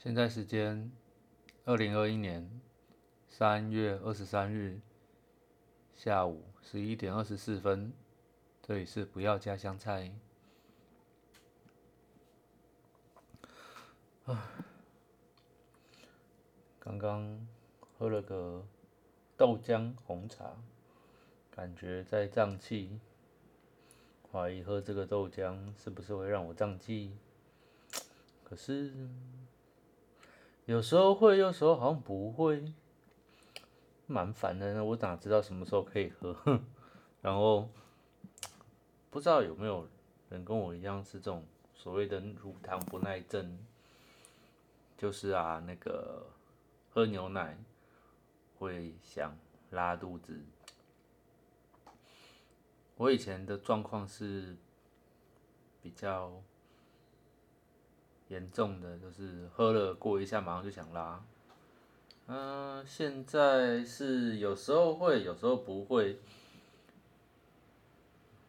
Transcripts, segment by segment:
现在时间二零二一年三月二十三日下午十一点二十四分，这里是不要加香菜。啊，刚刚喝了个豆浆红茶，感觉在胀气，怀疑喝这个豆浆是不是会让我胀气？可是有时候会，有时候好像不会，蛮烦的。我哪知道什么时候可以喝？然后不知道有没有人跟我一样是这种所谓的乳糖不耐症，就是啊，那个喝牛奶会想拉肚子。我以前的状况是比较。严重的就是喝了过一下，马上就想拉。嗯，现在是有时候会，有时候不会，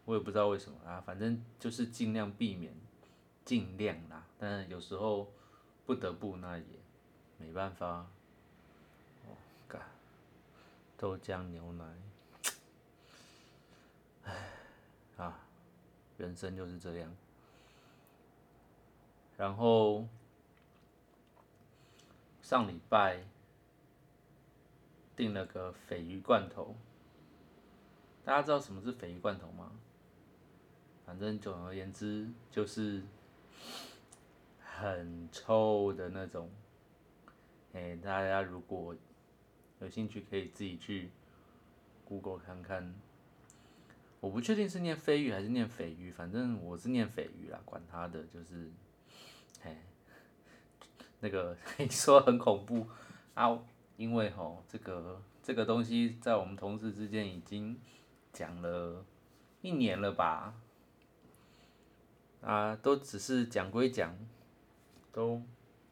我也不知道为什么啊，反正就是尽量避免，尽量啦。但是有时候不得不，那也没办法。哦，干，豆浆牛奶，唉，啊，人生就是这样。然后上礼拜订了个鲱鱼罐头，大家知道什么是鲱鱼罐头吗？反正总而言之就是很臭的那种。哎，大家如果有兴趣，可以自己去 Google 看看。我不确定是念飞鱼还是念鲱鱼，反正我是念鲱鱼啦，管他的，就是。那个你说很恐怖啊？因为吼，这个这个东西在我们同事之间已经讲了一年了吧？啊，都只是讲归讲，都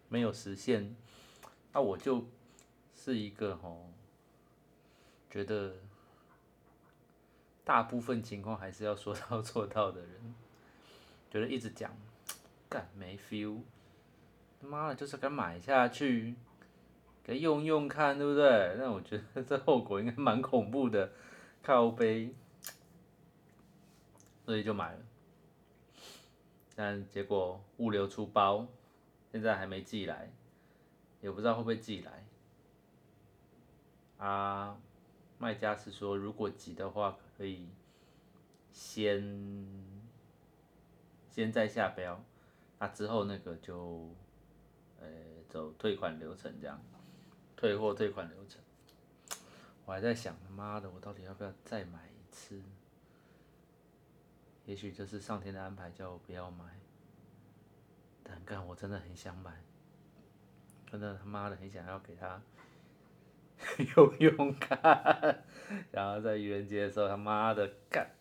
没有实现。那我就是一个吼，觉得大部分情况还是要说到做到的人，觉得一直讲。干没 feel，他妈的，就是该买下去，给用用看，对不对？那我觉得这后果应该蛮恐怖的，靠背，所以就买了，但结果物流出包，现在还没寄来，也不知道会不会寄来。啊，卖家是说如果急的话，可以先先再下标。那之后那个就，呃，走退款流程这样，退货退款流程。我还在想，他妈的，我到底要不要再买一次？也许就是上天的安排，叫我不要买。但干，我真的很想买，真的他妈的很想要给他用用看，然后在愚人节的时候，他妈的干，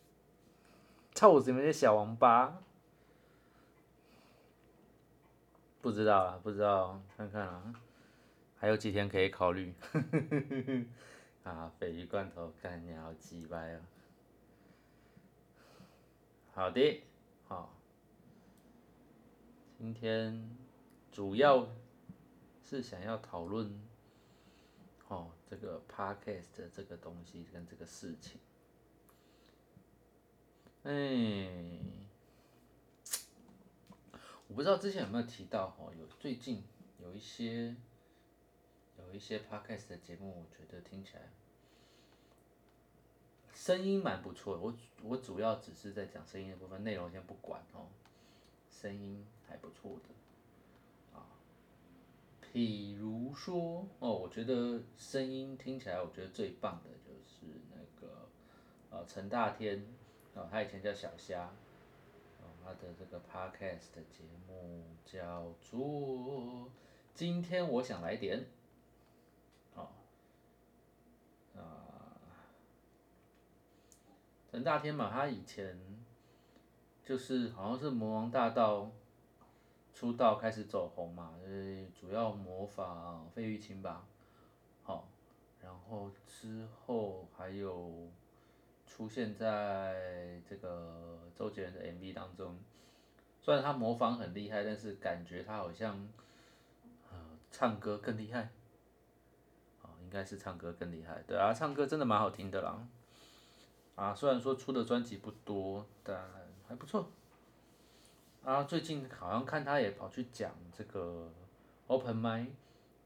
臭死你们这小王八！不知道啊，不知道，看看啊，还有几天可以考虑。啊，鲱鱼罐头，干你好鸡掰啊！好的，好，今天主要是想要讨论，哦，这个 podcast 这个东西跟这个事情，哎。我不知道之前有没有提到哈，有最近有一些有一些 podcast 的节目，我觉得听起来声音蛮不错的。我我主要只是在讲声音的部分，内容先不管哦，声音还不错的啊。譬如说哦，我觉得声音听起来，我觉得最棒的就是那个呃陈大天啊，他以前叫小虾。他的这个 podcast 的节目叫做《今天我想来点》，哦，啊，陈大天嘛，他以前就是好像是魔王大道出道开始走红嘛，呃，主要模仿费玉清吧，好，然后之后还有。出现在这个周杰伦的 MV 当中，虽然他模仿很厉害，但是感觉他好像，呃，唱歌更厉害。哦，应该是唱歌更厉害。对啊，唱歌真的蛮好听的啦。啊，虽然说出的专辑不多，但还不错。啊，最近好像看他也跑去讲这个 open m i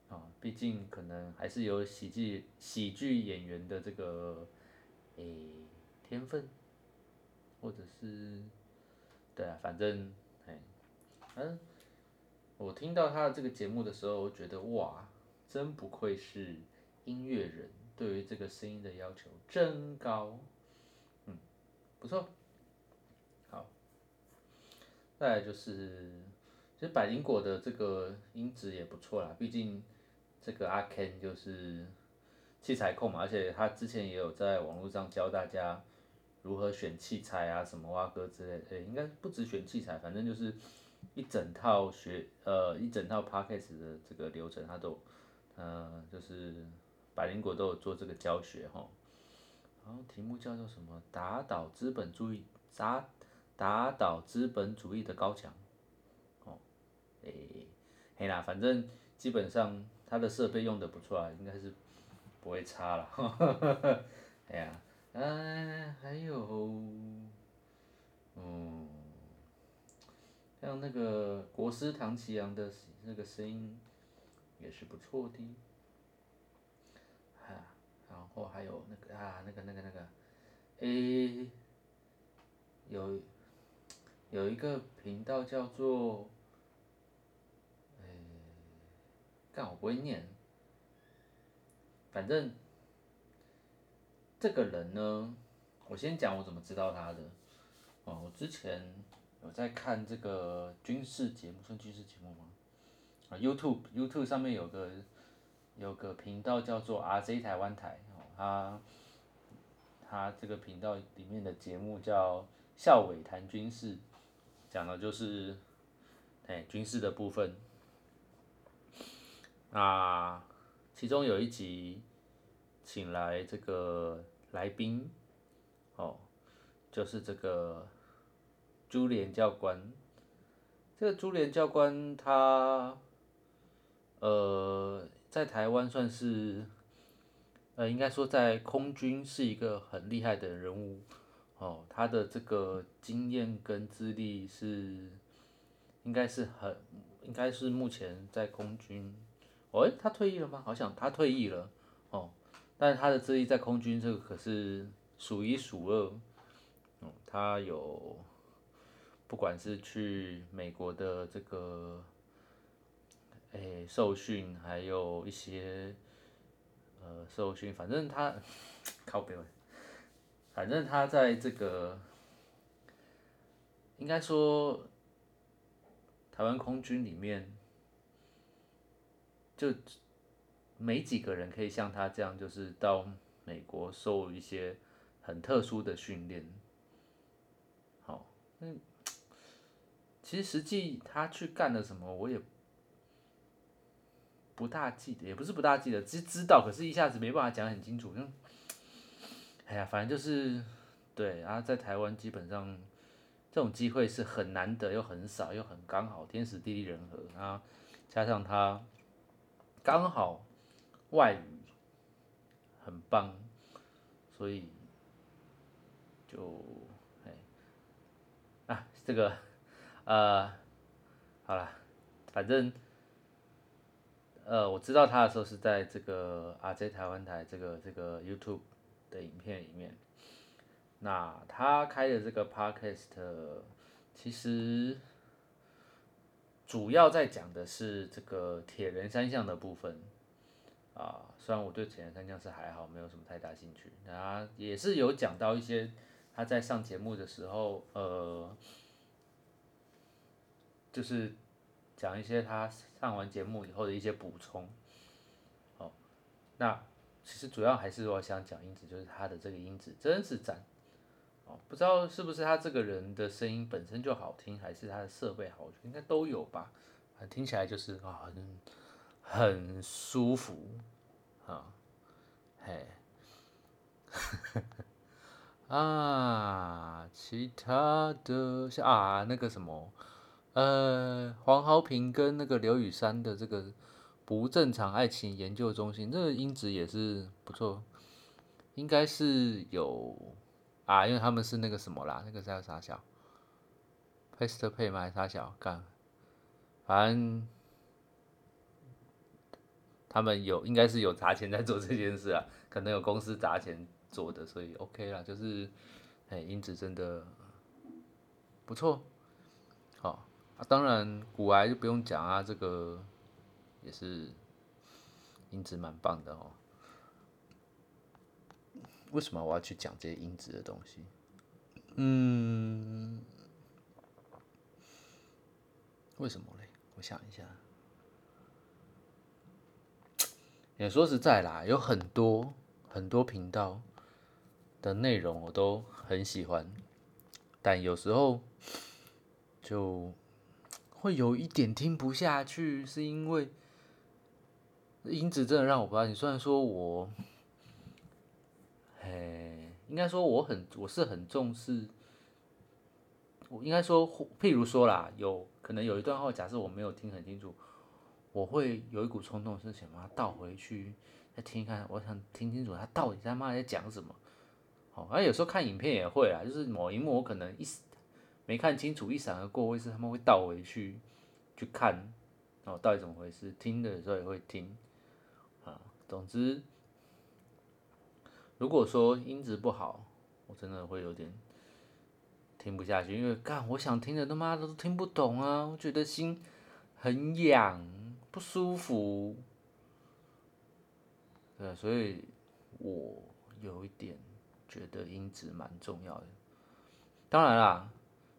啊，毕竟可能还是有喜剧喜剧演员的这个诶天分，或者是对啊，反正哎，嗯，我听到他的这个节目的时候，我觉得哇，真不愧是音乐人，对于这个声音的要求真高，嗯，不错，好，再来就是，其实百灵果的这个音质也不错啦，毕竟。这个阿 Ken 就是器材控嘛，而且他之前也有在网络上教大家如何选器材啊，什么蛙哥之类，的，应该不止选器材，反正就是一整套学呃一整套 Podcast 的这个流程，他都呃就是百灵果都有做这个教学哈。然后题目叫做什么？打倒资本主义，打打倒资本主义的高墙。哦，诶，嘿啦，反正基本上。他的设备用的不错啊，应该是不会差了。哎呀，哎，还有，嗯，像那个国师唐奇阳的那个声音也是不错的。啊，然后还有那个啊，那个那个那个，诶，有有一个频道叫做。但我不会念，反正这个人呢，我先讲我怎么知道他的。哦，我之前有在看这个军事节目，算军事节目吗？啊，YouTube YouTube 上面有个有个频道叫做 RZ 台湾台，哦，他他这个频道里面的节目叫校委谈军事，讲的就是哎军事的部分。啊，其中有一集，请来这个来宾，哦，就是这个朱连教官。这个朱连教官他，呃，在台湾算是，呃，应该说在空军是一个很厉害的人物，哦，他的这个经验跟资历是，应该是很，应该是目前在空军。哎，他退役了吗？好像他退役了，但是他的资历在空军这个可是数一数二，哦，他有不管是去美国的这个哎受训，还有一些呃受训，反正他 靠背，反正他在这个应该说台湾空军里面。就没几个人可以像他这样，就是到美国受一些很特殊的训练。好，那，其实实际他去干了什么，我也不大记得，也不是不大记得，只知道，可是一下子没办法讲很清楚。就，哎呀，反正就是对，啊在台湾基本上这种机会是很难得又很少，又很刚好，天时地利人和啊，加上他。刚好外语很棒，所以就哎啊这个呃好了，反正呃我知道他的时候是在这个啊在台湾台这个这个 YouTube 的影片里面，那他开的这个 Podcast 其实。主要在讲的是这个铁人三项的部分啊，虽然我对铁人三项是还好，没有什么太大兴趣。那，也是有讲到一些他在上节目的时候，呃，就是讲一些他上完节目以后的一些补充。哦，那其实主要还是我想讲音质，就是他的这个音质真是赞。哦不知道是不是他这个人的声音本身就好听，还是他的设备好，我觉得应该都有吧。听起来就是啊，很很舒服啊，嘿，啊，其他的像啊那个什么，呃，黄豪平跟那个刘雨山的这个不正常爱情研究中心，这个音质也是不错，应该是有啊，因为他们是那个什么啦，那个叫啥小 p a s t e Pay 吗？还是啥小？干，反正他们有应该是有砸钱在做这件事啊，可能有公司砸钱做的，所以 OK 啦，就是哎，音质真的不错，好啊，当然骨癌就不用讲啊，这个。也是音质蛮棒的哦。为什么我要去讲这些音质的东西？嗯，为什么嘞？我想一下。也说实在啦，有很多很多频道的内容我都很喜欢，但有时候就会有一点听不下去，是因为。音质真的让我不安心。虽然说我，哎，应该说我很，我是很重视。我应该说，譬如说啦，有可能有一段话，假设我没有听很清楚，我会有一股冲动，是想把它倒回去再听一看。我想听清楚他到底他妈在讲什么。好，而有时候看影片也会啊，就是某一幕我可能一没看清楚，一闪而过，或是他们会倒回去去看，哦，到底怎么回事？听的时候也会听啊。总之，如果说音质不好，我真的会有点听不下去，因为干我想听的他妈的都听不懂啊！我觉得心很痒，不舒服。对，所以我有一点觉得音质蛮重要的。当然啦，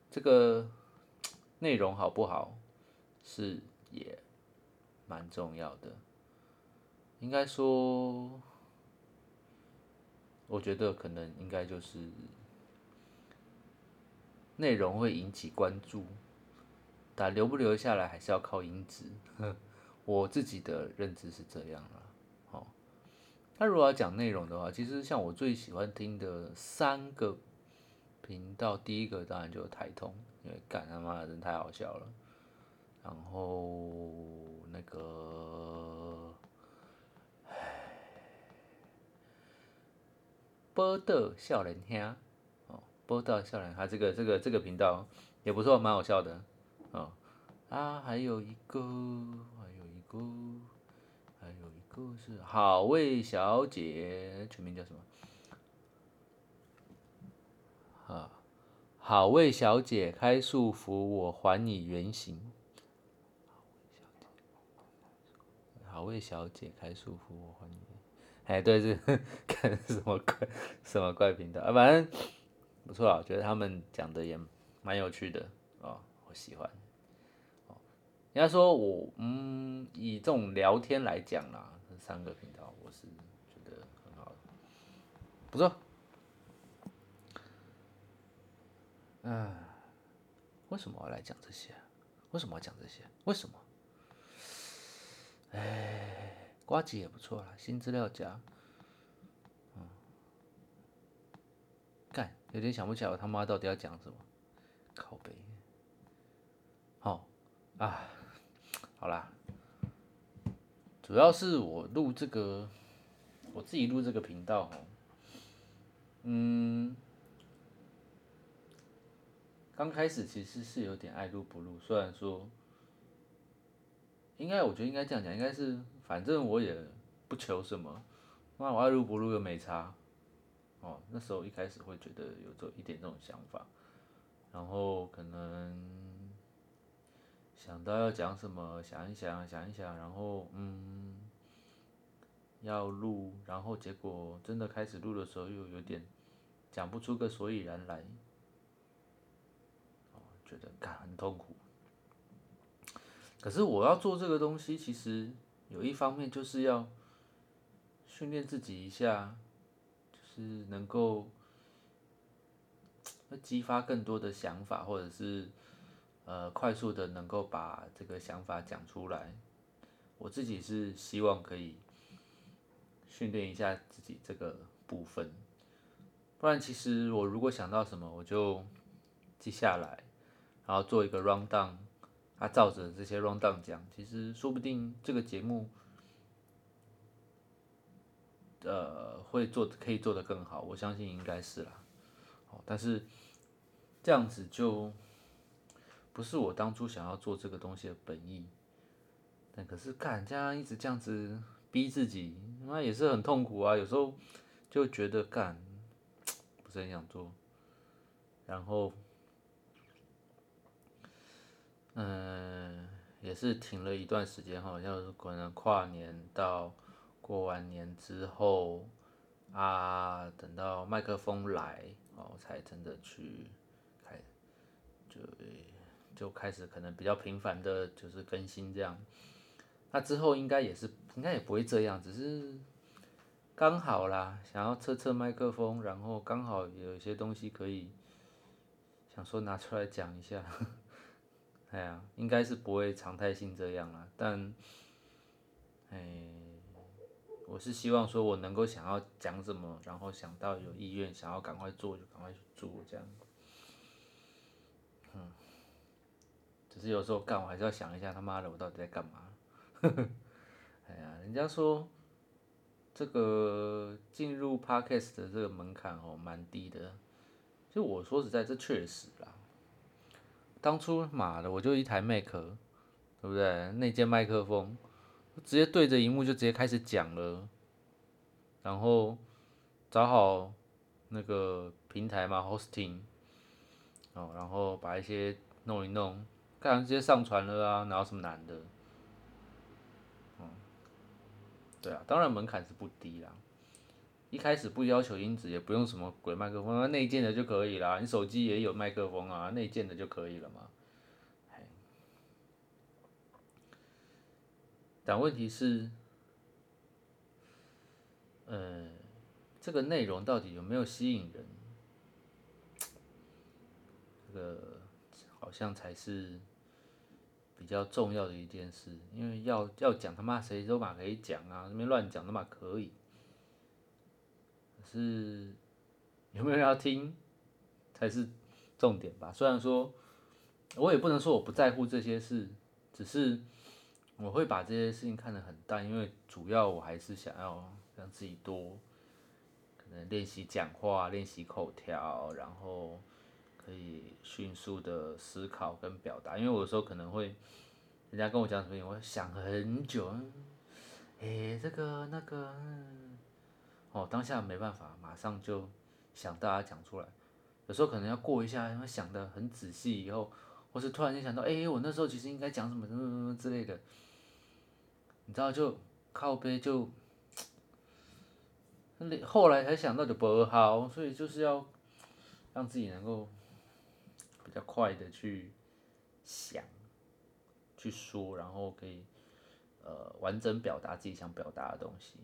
这个 内容好不好是也蛮重要的。应该说，我觉得可能应该就是内容会引起关注，但留不留下来还是要靠音质。我自己的认知是这样了。那如果要讲内容的话，其实像我最喜欢听的三个频道，第一个当然就是台通，因为干他妈的人太好笑了。然后那个。波的笑人听，哦，波的笑人，他这个这个这个频道也不错，蛮好笑的，哦，啊，还有一个，还有一个，故事好味小姐，全名叫什么？啊，好味小姐开束缚，我还你原形。好味小姐开束缚，我还你。哎，对，是 看什么怪什么怪频道啊，反正不错啊，我觉得他们讲的也蛮有趣的哦，我喜欢。哦，应该说我嗯，以这种聊天来讲啦，三个频道我是觉得很好，不错。嗯，为什么要来讲这些？为什么要讲这些？为什么？哎。瓜子也不错啦，新资料夹，嗯，干，有点想不起来我他妈到底要讲什么，靠背，好啊，好啦，主要是我录这个，我自己录这个频道哦，嗯，刚开始其实是有点爱录不录，虽然说，应该我觉得应该这样讲，应该是。反正我也不求什么，那我爱录不录又没差，哦，那时候一开始会觉得有这一点这种想法，然后可能想到要讲什么，想一想，想一想，然后嗯，要录，然后结果真的开始录的时候又有点讲不出个所以然来，哦，觉得干很痛苦，可是我要做这个东西，其实。有一方面就是要训练自己一下，就是能够激发更多的想法，或者是呃快速的能够把这个想法讲出来。我自己是希望可以训练一下自己这个部分，不然其实我如果想到什么我就记下来，然后做一个 round down，他照着这些 round down 讲，其实说不定这个节目，呃，会做可以做得更好，我相信应该是啦。哦，但是这样子就不是我当初想要做这个东西的本意。但可是干这样一直这样子逼自己，那也是很痛苦啊。有时候就觉得干 不是很想做，然后。嗯，也是停了一段时间好像是可能跨年到过完年之后啊，等到麦克风来哦，才真的去开，就就开始可能比较频繁的，就是更新这样。那之后应该也是，应该也不会这样，只是刚好啦，想要测测麦克风，然后刚好有一些东西可以想说拿出来讲一下。哎呀，应该是不会常态性这样啦，但，哎，我是希望说我能够想要讲什么，然后想到有意愿想要赶快做就赶快去做这样，只是有时候干我还是要想一下他妈的我到底在干嘛，呵 呵哎呀，人家说这个进入 podcast 的这个门槛哦蛮低的，就我说实在这确实啦。当初妈的，我就一台 Mac，对不对？那件麦克风，直接对着荧幕就直接开始讲了，然后找好那个平台嘛，hosting，哦，然后把一些弄一弄，干直接上传了啊，哪有什么难的？嗯，对啊，当然门槛是不低啦。一开始不要求音质，也不用什么鬼麦克风，内建的就可以啦。你手机也有麦克风啊，内建的就可以了嘛。但问题是，呃，这个内容到底有没有吸引人？这个好像才是比较重要的一件事，因为要要讲他妈谁都嘛可以讲啊，那边乱讲他妈可以。可是有没有人要听，才是重点吧。虽然说，我也不能说我不在乎这些事，只是我会把这些事情看得很淡，因为主要我还是想要让自己多可能练习讲话、练习口条，然后可以迅速的思考跟表达。因为我有时候可能会人家跟我讲什么，我想很久，哎，这个那个。哦，当下没办法，马上就想大家讲出来。有时候可能要过一下，因为想的很仔细以后，或是突然间想到，哎，我那时候其实应该讲什么什么什么之类的。你知道，就靠背就，后来才想到就不好，所以就是要让自己能够比较快的去想、去说，然后可以呃完整表达自己想表达的东西。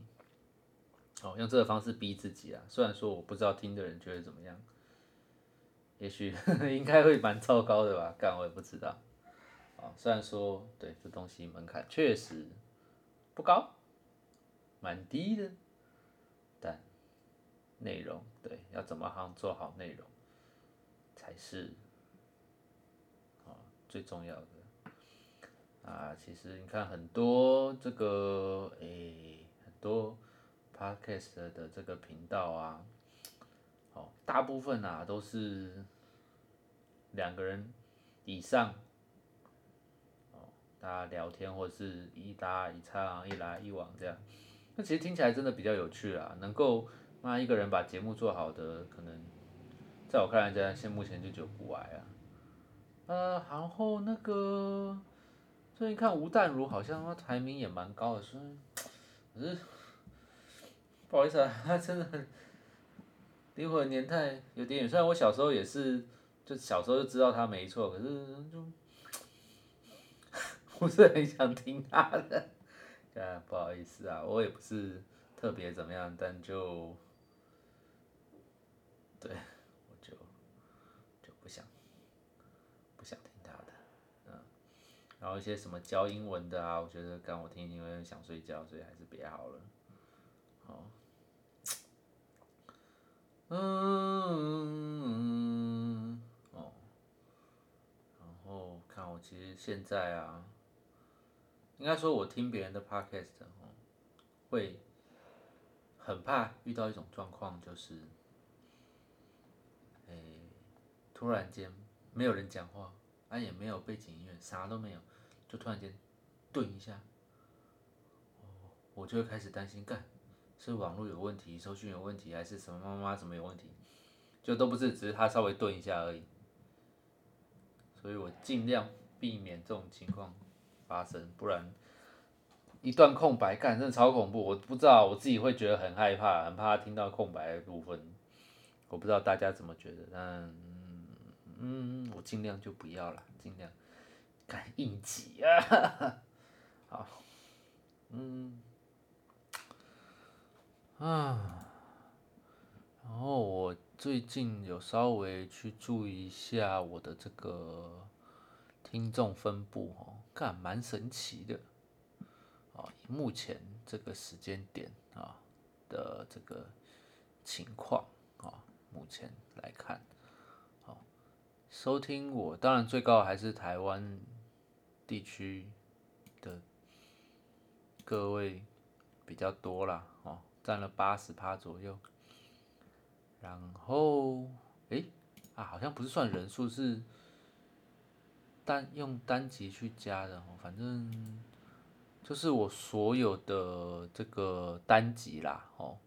哦，用这个方式逼自己啊！虽然说我不知道听的人觉得怎么样，也许 应该会蛮糟糕的吧，干我也不知道。啊，虽然说对这东西门槛确实不高，蛮低的，但内容对要怎么行做好内容才是最重要的。啊，其实你看很多这个诶很多。Podcast 的这个频道啊，哦，大部分啊都是两个人以上，哦，大家聊天或者是一搭一唱，一来一往这样，那其实听起来真的比较有趣啊。能够那一个人把节目做好的，可能在我看来，在现目前就九不矮啊。呃，然后那个最近看吴淡如好像他排名也蛮高的，所以可是。不好意思啊，他真的很离我的年代有点远。虽然我小时候也是，就小时候就知道他没错，可是就 不是很想听他的。啊，不好意思啊，我也不是特别怎么样，但就对，我就就不想不想听他的，嗯。然后一些什么教英文的啊，我觉得刚我听听会想睡觉，所以还是别好了。好。嗯，哦，然后看我其实现在啊，应该说我听别人的 podcast 哦，会很怕遇到一种状况，就是，哎，突然间没有人讲话，啊也没有背景音乐，啥都没有，就突然间顿一下，我就会开始担心，干是网络有问题，收讯有问题，还是什么妈妈什么有问题？就都不是，只是他稍微顿一下而已。所以我尽量避免这种情况发生，不然一段空白，干真的超恐怖。我不知道我自己会觉得很害怕，很怕听到空白的部分。我不知道大家怎么觉得，但嗯，我尽量就不要了，尽量看应急啊。好，嗯，啊，然后我。最近有稍微去注意一下我的这个听众分布哦，看蛮神奇的啊。目前这个时间点啊的这个情况啊，目前来看，收听我当然最高还是台湾地区的各位比较多啦，哦，占了八十趴左右。然后，哎，啊，好像不是算人数，是单用单集去加的哦。反正就是我所有的这个单集啦，哦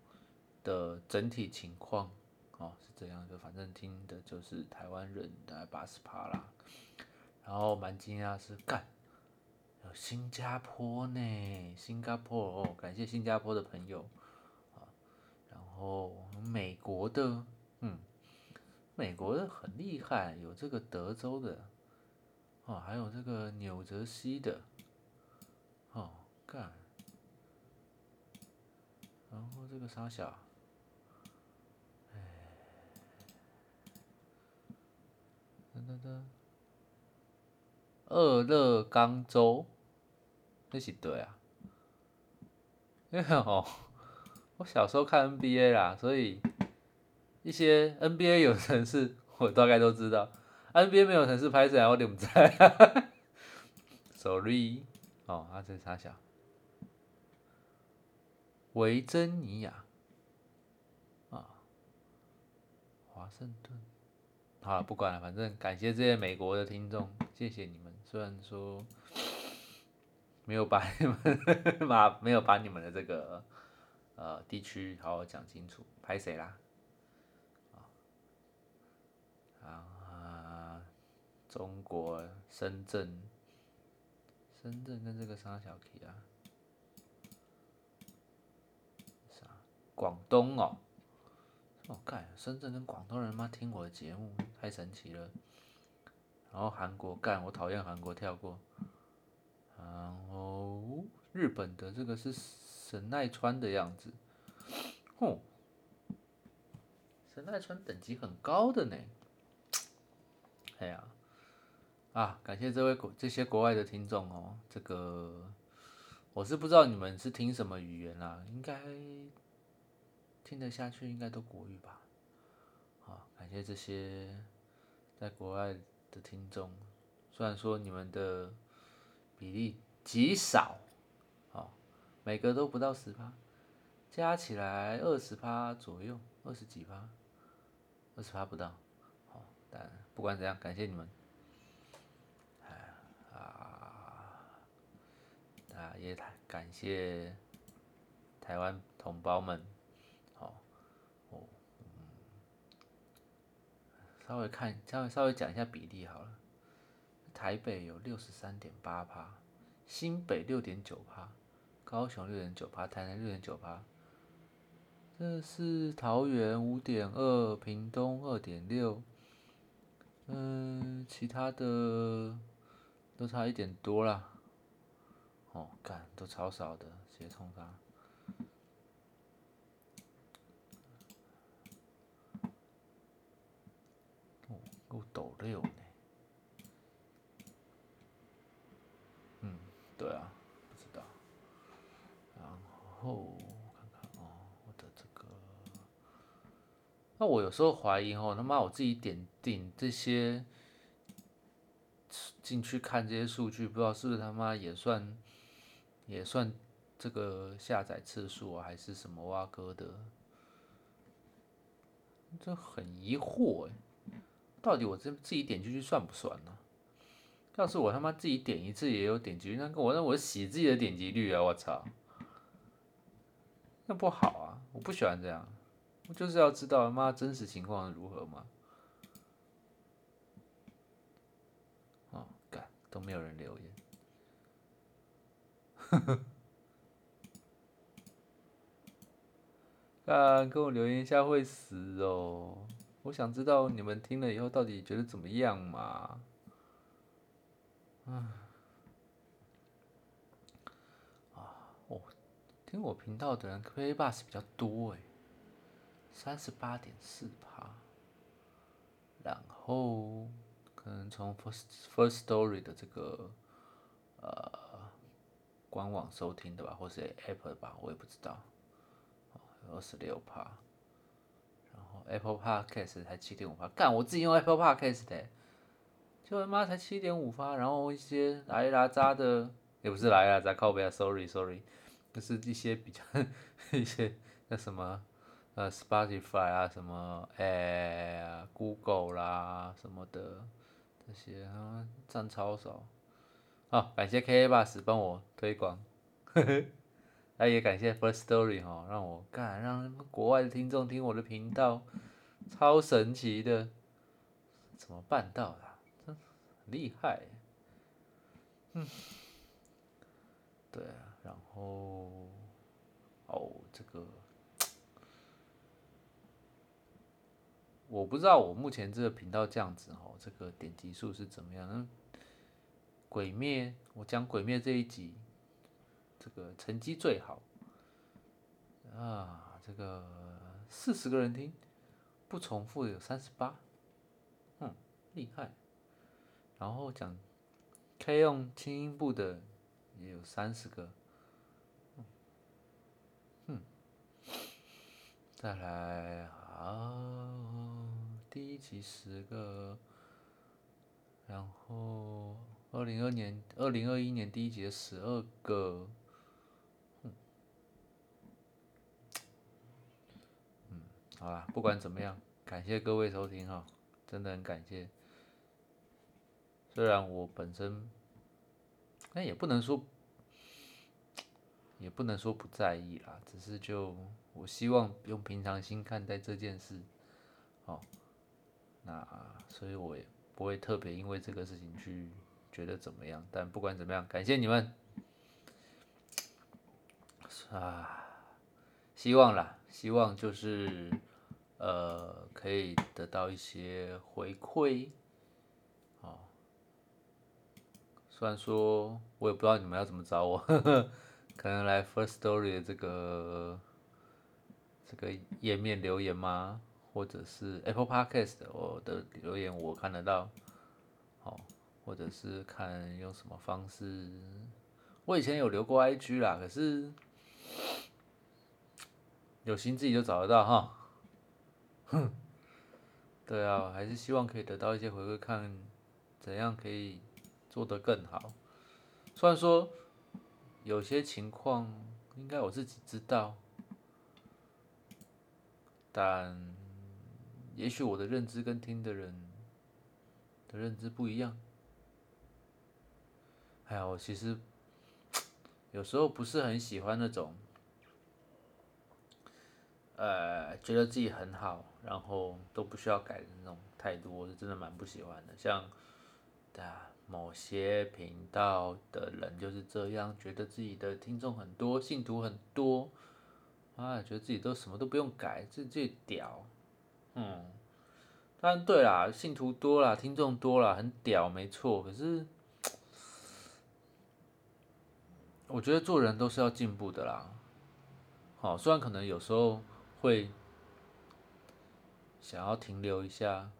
的整体情况，哦是这样就。反正听的就是台湾人大概八十趴啦。然后蛮惊讶是干，有新加坡呢，新加坡哦，感谢新加坡的朋友。然后，美国的，嗯，美国的很厉害，有这个德州的，哦，还有这个纽泽西的，哦，干，然后这个啥小，噔噔噔，俄勒冈州，那是对啊，哎哦。我小时候看 NBA 啦，所以一些 NBA 有城市我大概都知道，NBA 没有城市拍摄我点不在。Sorry，哦，啊这是啥小？维珍尼亚啊，华盛顿。好，不管了，反正感谢这些美国的听众，谢谢你们。虽然说没有把你们 把没有把你们的这个。呃，地区好好讲清楚，拍谁啦？啊，中国深圳，深圳跟这个啥小 K 啊？啥？广东哦，我干，深圳跟广东人妈听我的节目，太神奇了。然后韩国干，我讨厌韩国，跳过。然后日本的这个是。神奈川的样子，哦，神奈川等级很高的呢。哎呀，啊，感谢这位国这些国外的听众哦。这个我是不知道你们是听什么语言啦，应该听得下去，应该都国语吧。好，感谢这些在国外的听众，虽然说你们的比例极少。每个都不到十趴，加起来二十趴左右，二十几趴，二十趴不到。好，但不管怎样，感谢你们。啊，啊，也感谢台湾同胞们。好，哦，稍微看，稍微稍微讲一下比例好了。台北有六十三点八趴，新北六点九趴。高雄六点九趴，台南六点九趴，这是桃园五点二，屏东二点六，嗯，其他的都差一点多啦。哦，干都超少的，直接冲他。哦，够抖六呢。嗯，对啊。不知道。然后我看看哦，我的这个，那我有时候怀疑哦，他妈我自己点订这些进去看这些数据，不知道是不是他妈也算也算这个下载次数啊，还是什么挖哥的？这很疑惑哎，到底我这自己点进去算不算呢？要是我他妈自己点一次也有点击率，那我那我洗自己的点击率啊！我操，那不好啊！我不喜欢这样，我就是要知道他妈真实情况如何嘛。哦，干都没有人留言，呵呵，干跟我留言一下会死哦！我想知道你们听了以后到底觉得怎么样嘛？啊，哦，听我频道的人 K bus 比较多诶，三十八点四趴，然后可能从 First First Story 的这个呃官网收听的吧，或是 Apple 吧，我也不知道，二十六趴，Apple Podcast 才七点五发，干我自己用 Apple Podcast 的。就他妈才七点五发，然后一些拉一拉渣的，也不是拉一拉渣，靠背啊，sorry sorry，就是一些比较 一些那什么呃，Spotify 啊，什么哎，Google 啦什么的这些啊，占超少。好，感谢 K A Bus 帮我推广，那也感谢 First Story 哈，让我干让国外的听众听我的频道，超神奇的，怎么办到的？真厉害，嗯，对啊，然后，哦，这个，我不知道我目前这个频道这样子哦，这个点击数是怎么样？鬼灭，我讲鬼灭这一集，这个成绩最好，啊，这个四十个人听，不重复有三十八，嗯，厉害。然后讲，可以用轻音部的也有三十个，嗯，再来啊，第一集十个，然后二零二年、二零二一年第一集十二个，嗯，嗯，好啦，不管怎么样，感谢各位收听哈，真的很感谢。虽然我本身，那也不能说，也不能说不在意啦，只是就我希望用平常心看待这件事，哦，那所以我也不会特别因为这个事情去觉得怎么样。但不管怎么样，感谢你们，啊，希望啦，希望就是呃可以得到一些回馈。哦虽然说，我也不知道你们要怎么找我，呵 呵可能来 First Story 的这个这个页面留言吗？或者是 Apple Podcast 我的留言我看得到，好，或者是看用什么方式？我以前有留过 IG 啦，可是有心自己就找得到哈。哼，对啊，还是希望可以得到一些回馈，看怎样可以。做得更好，虽然说有些情况应该我自己知道，但也许我的认知跟听的人的认知不一样。哎呀，我其实 有时候不是很喜欢那种，呃，觉得自己很好，然后都不需要改的那种态度，我是真的蛮不喜欢的。像，对啊。某些频道的人就是这样，觉得自己的听众很多，信徒很多，啊，觉得自己都什么都不用改，这最屌，嗯，当然对啦，信徒多啦，听众多啦，很屌，没错。可是，我觉得做人都是要进步的啦。好，虽然可能有时候会想要停留一下，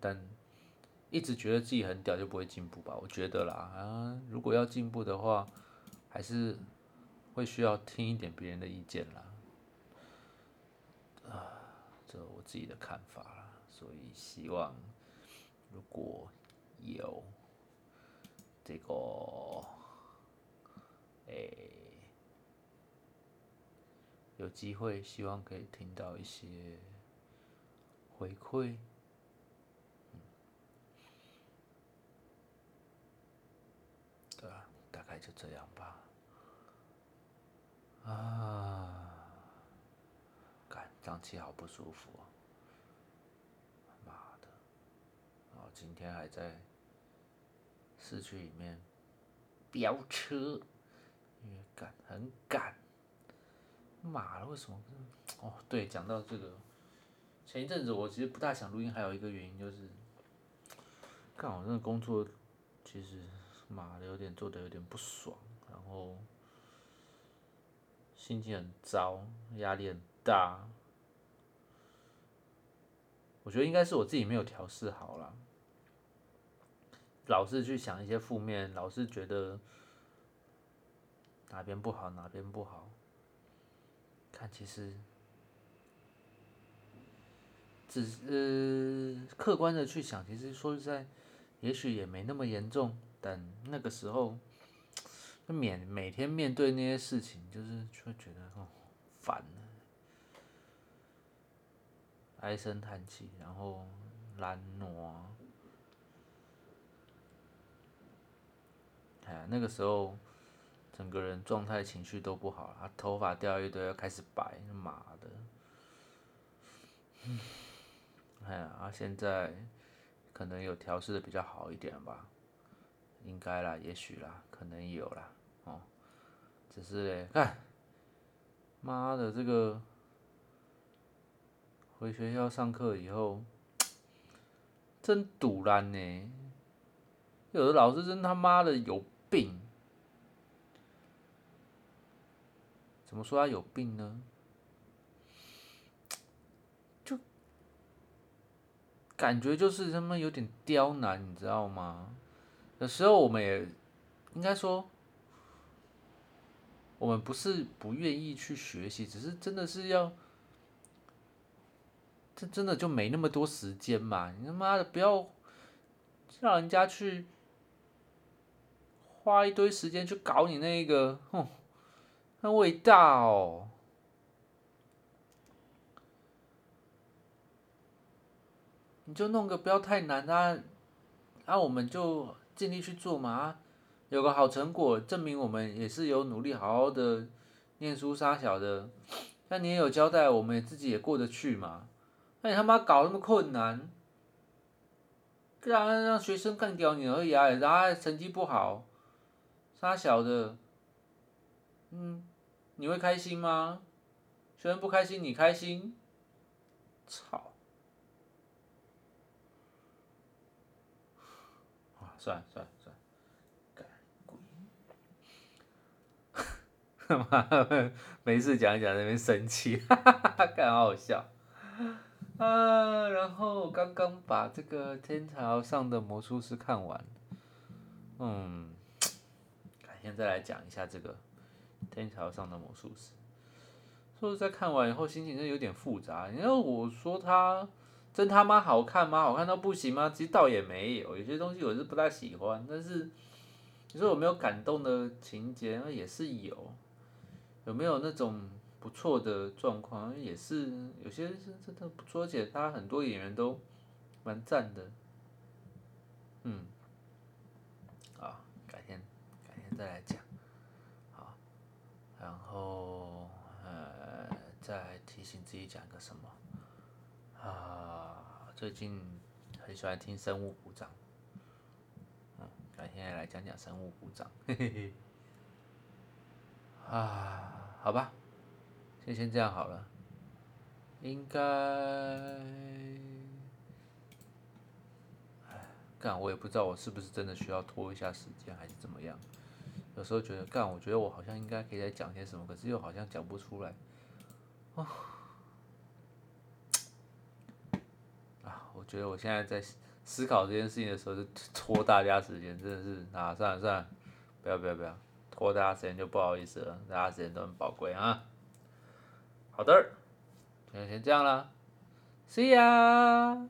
但。一直觉得自己很屌就不会进步吧？我觉得啦，啊，如果要进步的话，还是会需要听一点别人的意见啦。啊，这我自己的看法啦。所以希望如果有这个，诶，有机会希望可以听到一些回馈。对啊，大概就这样吧。啊，感脏器好不舒服啊！妈的，哦今天还在市区里面飙车，因为赶很赶。妈的，为什么？哦，对，讲到这个，前一阵子我其实不大想录音，还有一个原因就是，干我那个工作其实。妈的，有点做的有点不爽，然后心情很糟，压力很大。我觉得应该是我自己没有调试好了，老是去想一些负面，老是觉得哪边不好哪边不好。看，其实只是客观的去想，其实说实在，也许也没那么严重。但那个时候，面每天面对那些事情，就是就会觉得哦烦，唉声叹气，然后懒惰，哎，那个时候整个人状态、情绪都不好啊，头发掉一堆，要开始白，妈的，啊，现在可能有调试的比较好一点吧。应该啦，也许啦，可能有啦，哦，只是嘞，看，妈的，这个回学校上课以后，真堵烂呢，有的老师真他妈的有病，怎么说他有病呢？就感觉就是他妈有点刁难，你知道吗？有时候我们也应该说，我们不是不愿意去学习，只是真的是要，这真的就没那么多时间嘛！你他妈的不要让人家去花一堆时间去搞你那个，哼，那伟大哦！你就弄个不要太难啊，那我们就。尽力去做嘛，有个好成果，证明我们也是有努力，好好的念书杀小的。那你也有交代，我们自己也过得去嘛。那你他妈搞那么困难，让让学生干掉你而已啊！然后成绩不好，杀小的，嗯，你会开心吗？学生不开心，你开心？操！算了算了算了，干鬼！妈，没事讲一讲那边生气，哈哈哈，干好好笑。啊，然后刚刚把这个天桥上的魔术师看完，嗯，改天再来讲一下这个天桥上的魔术师。说实在，看完以后心情是有点复杂。因为我说他。真他妈好看吗？好看到不行吗？其实倒也没有，有些东西我是不太喜欢。但是你说有没有感动的情节？那也是有。有没有那种不错的状况？也是有些是真的不错，而且他很多演员都蛮赞的。嗯，好，改天改天再来讲。好，然后呃，再提醒自己讲个什么。啊，最近很喜欢听生物鼓掌，嗯，改天来讲讲生物鼓掌，嘿嘿嘿。啊，好吧，先先这样好了，应该，干，我也不知道我是不是真的需要拖一下时间，还是怎么样。有时候觉得干，我觉得我好像应该可以再讲些什么，可是又好像讲不出来，啊。我觉得我现在在思考这件事情的时候，就拖大家时间，真的是啊，算了算了，不要不要不要，拖大家时间就不好意思了，大家时间都很宝贵啊。好的，今天先这样了，See ya。